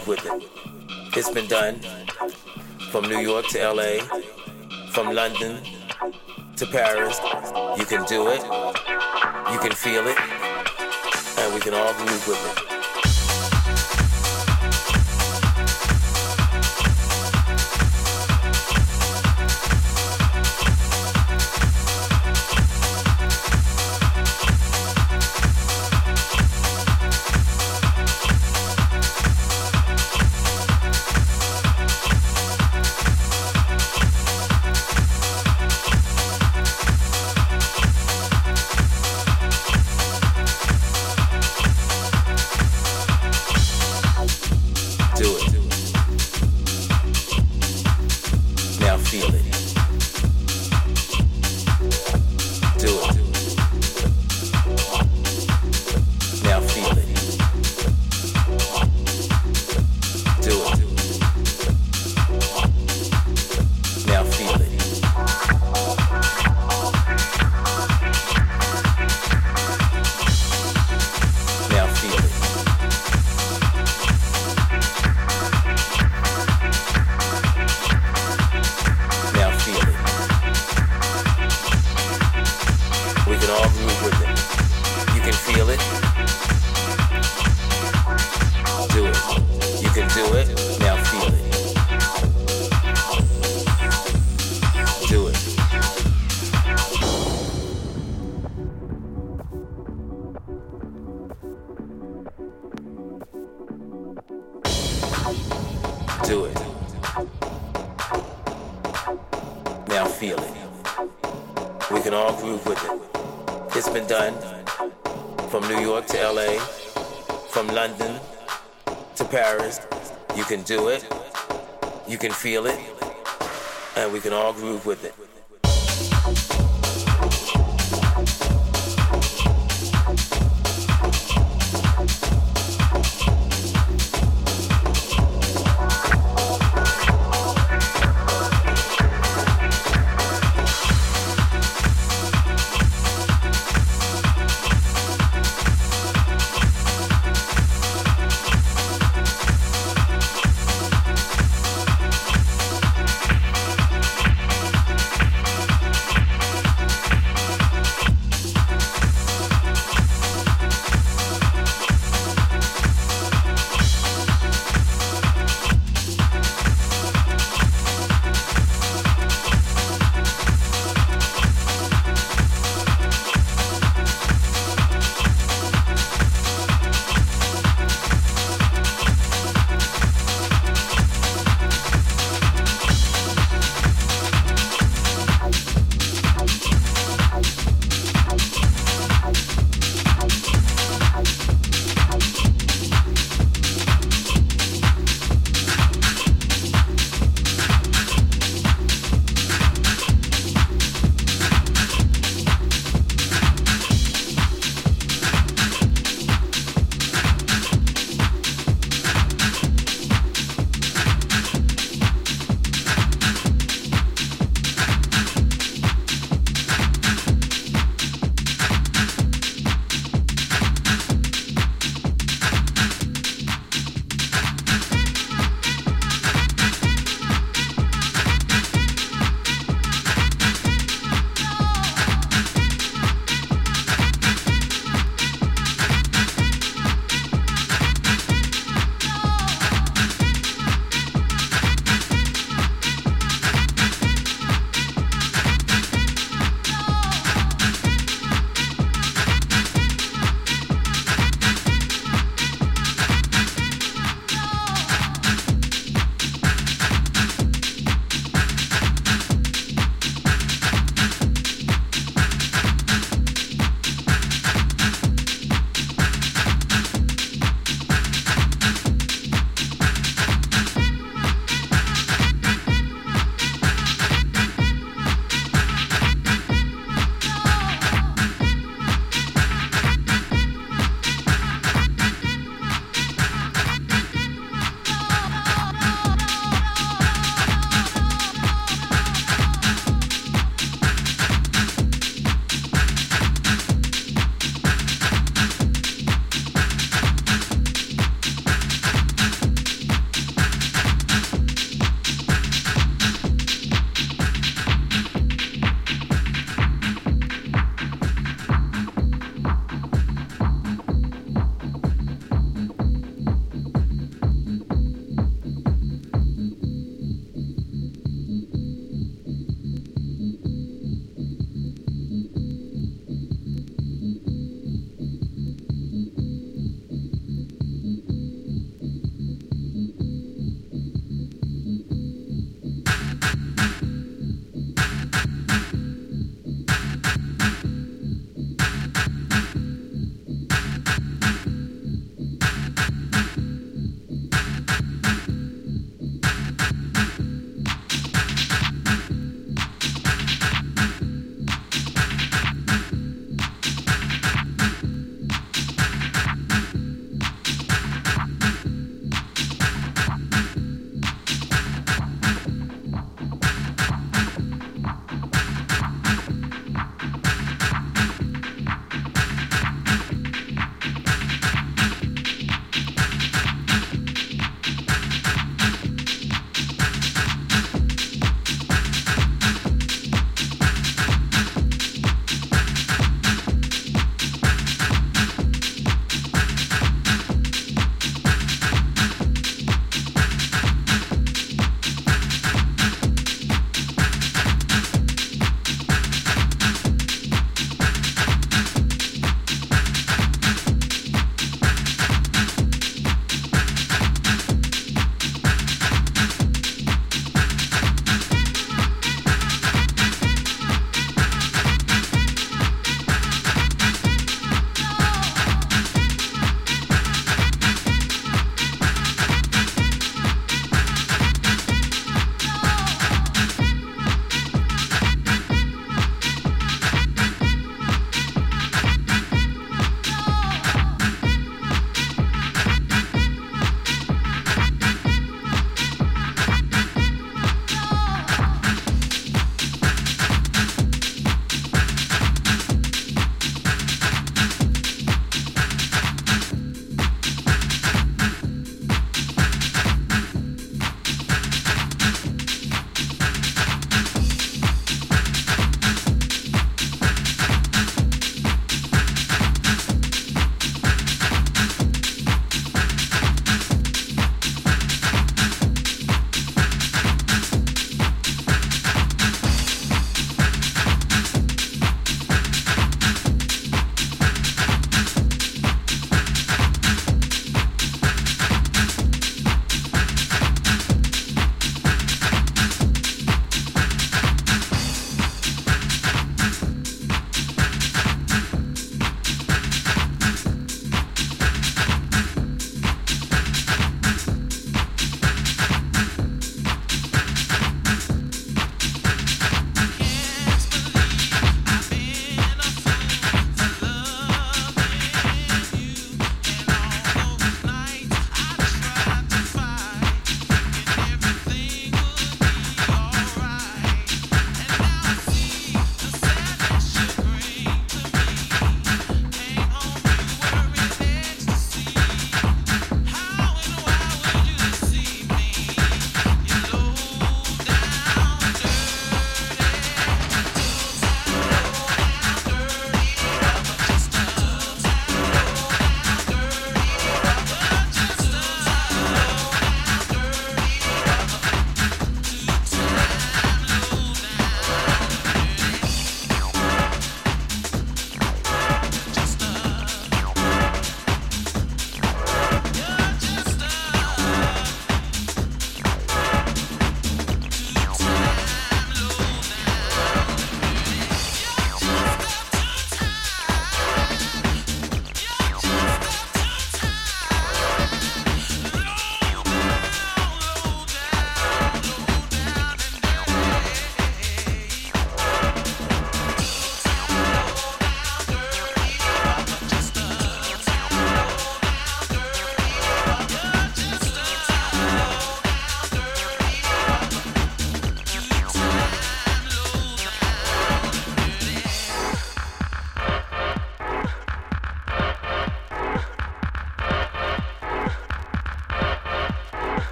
groove with it. It's been done from New York to LA, from London to Paris. You can do it. You can feel it. And we can all groove with it. It's been done from New York to LA, from London to Paris. You can do it, you can feel it, and we can all groove with it.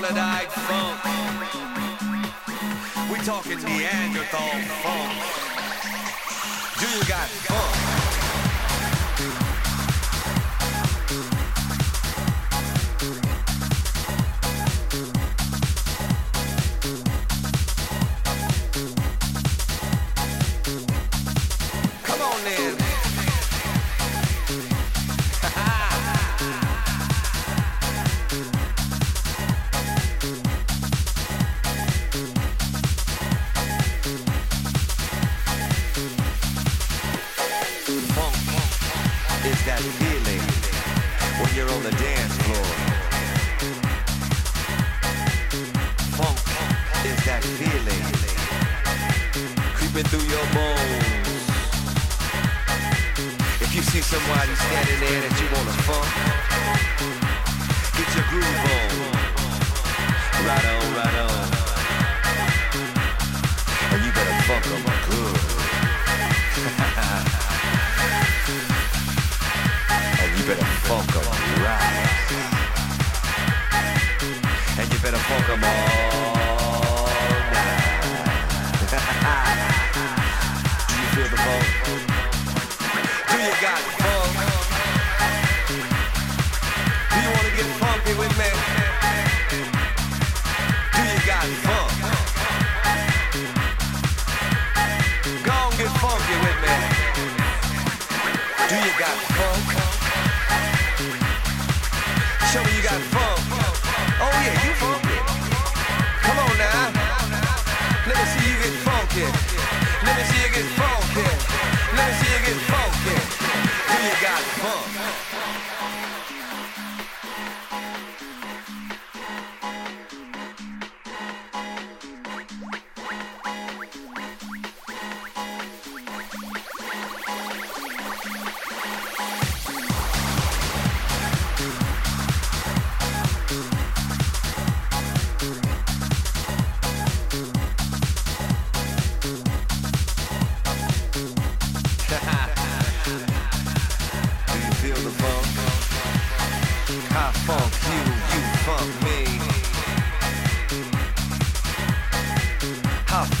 Let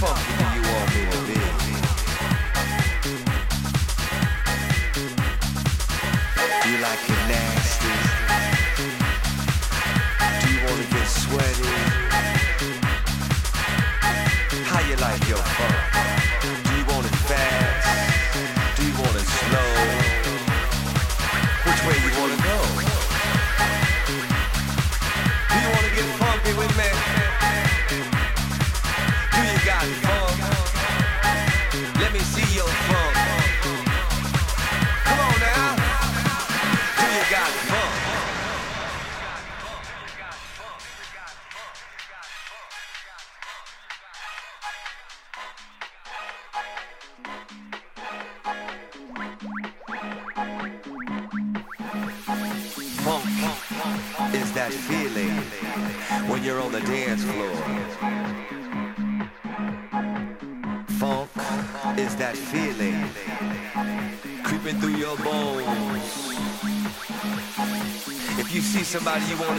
me somebody you want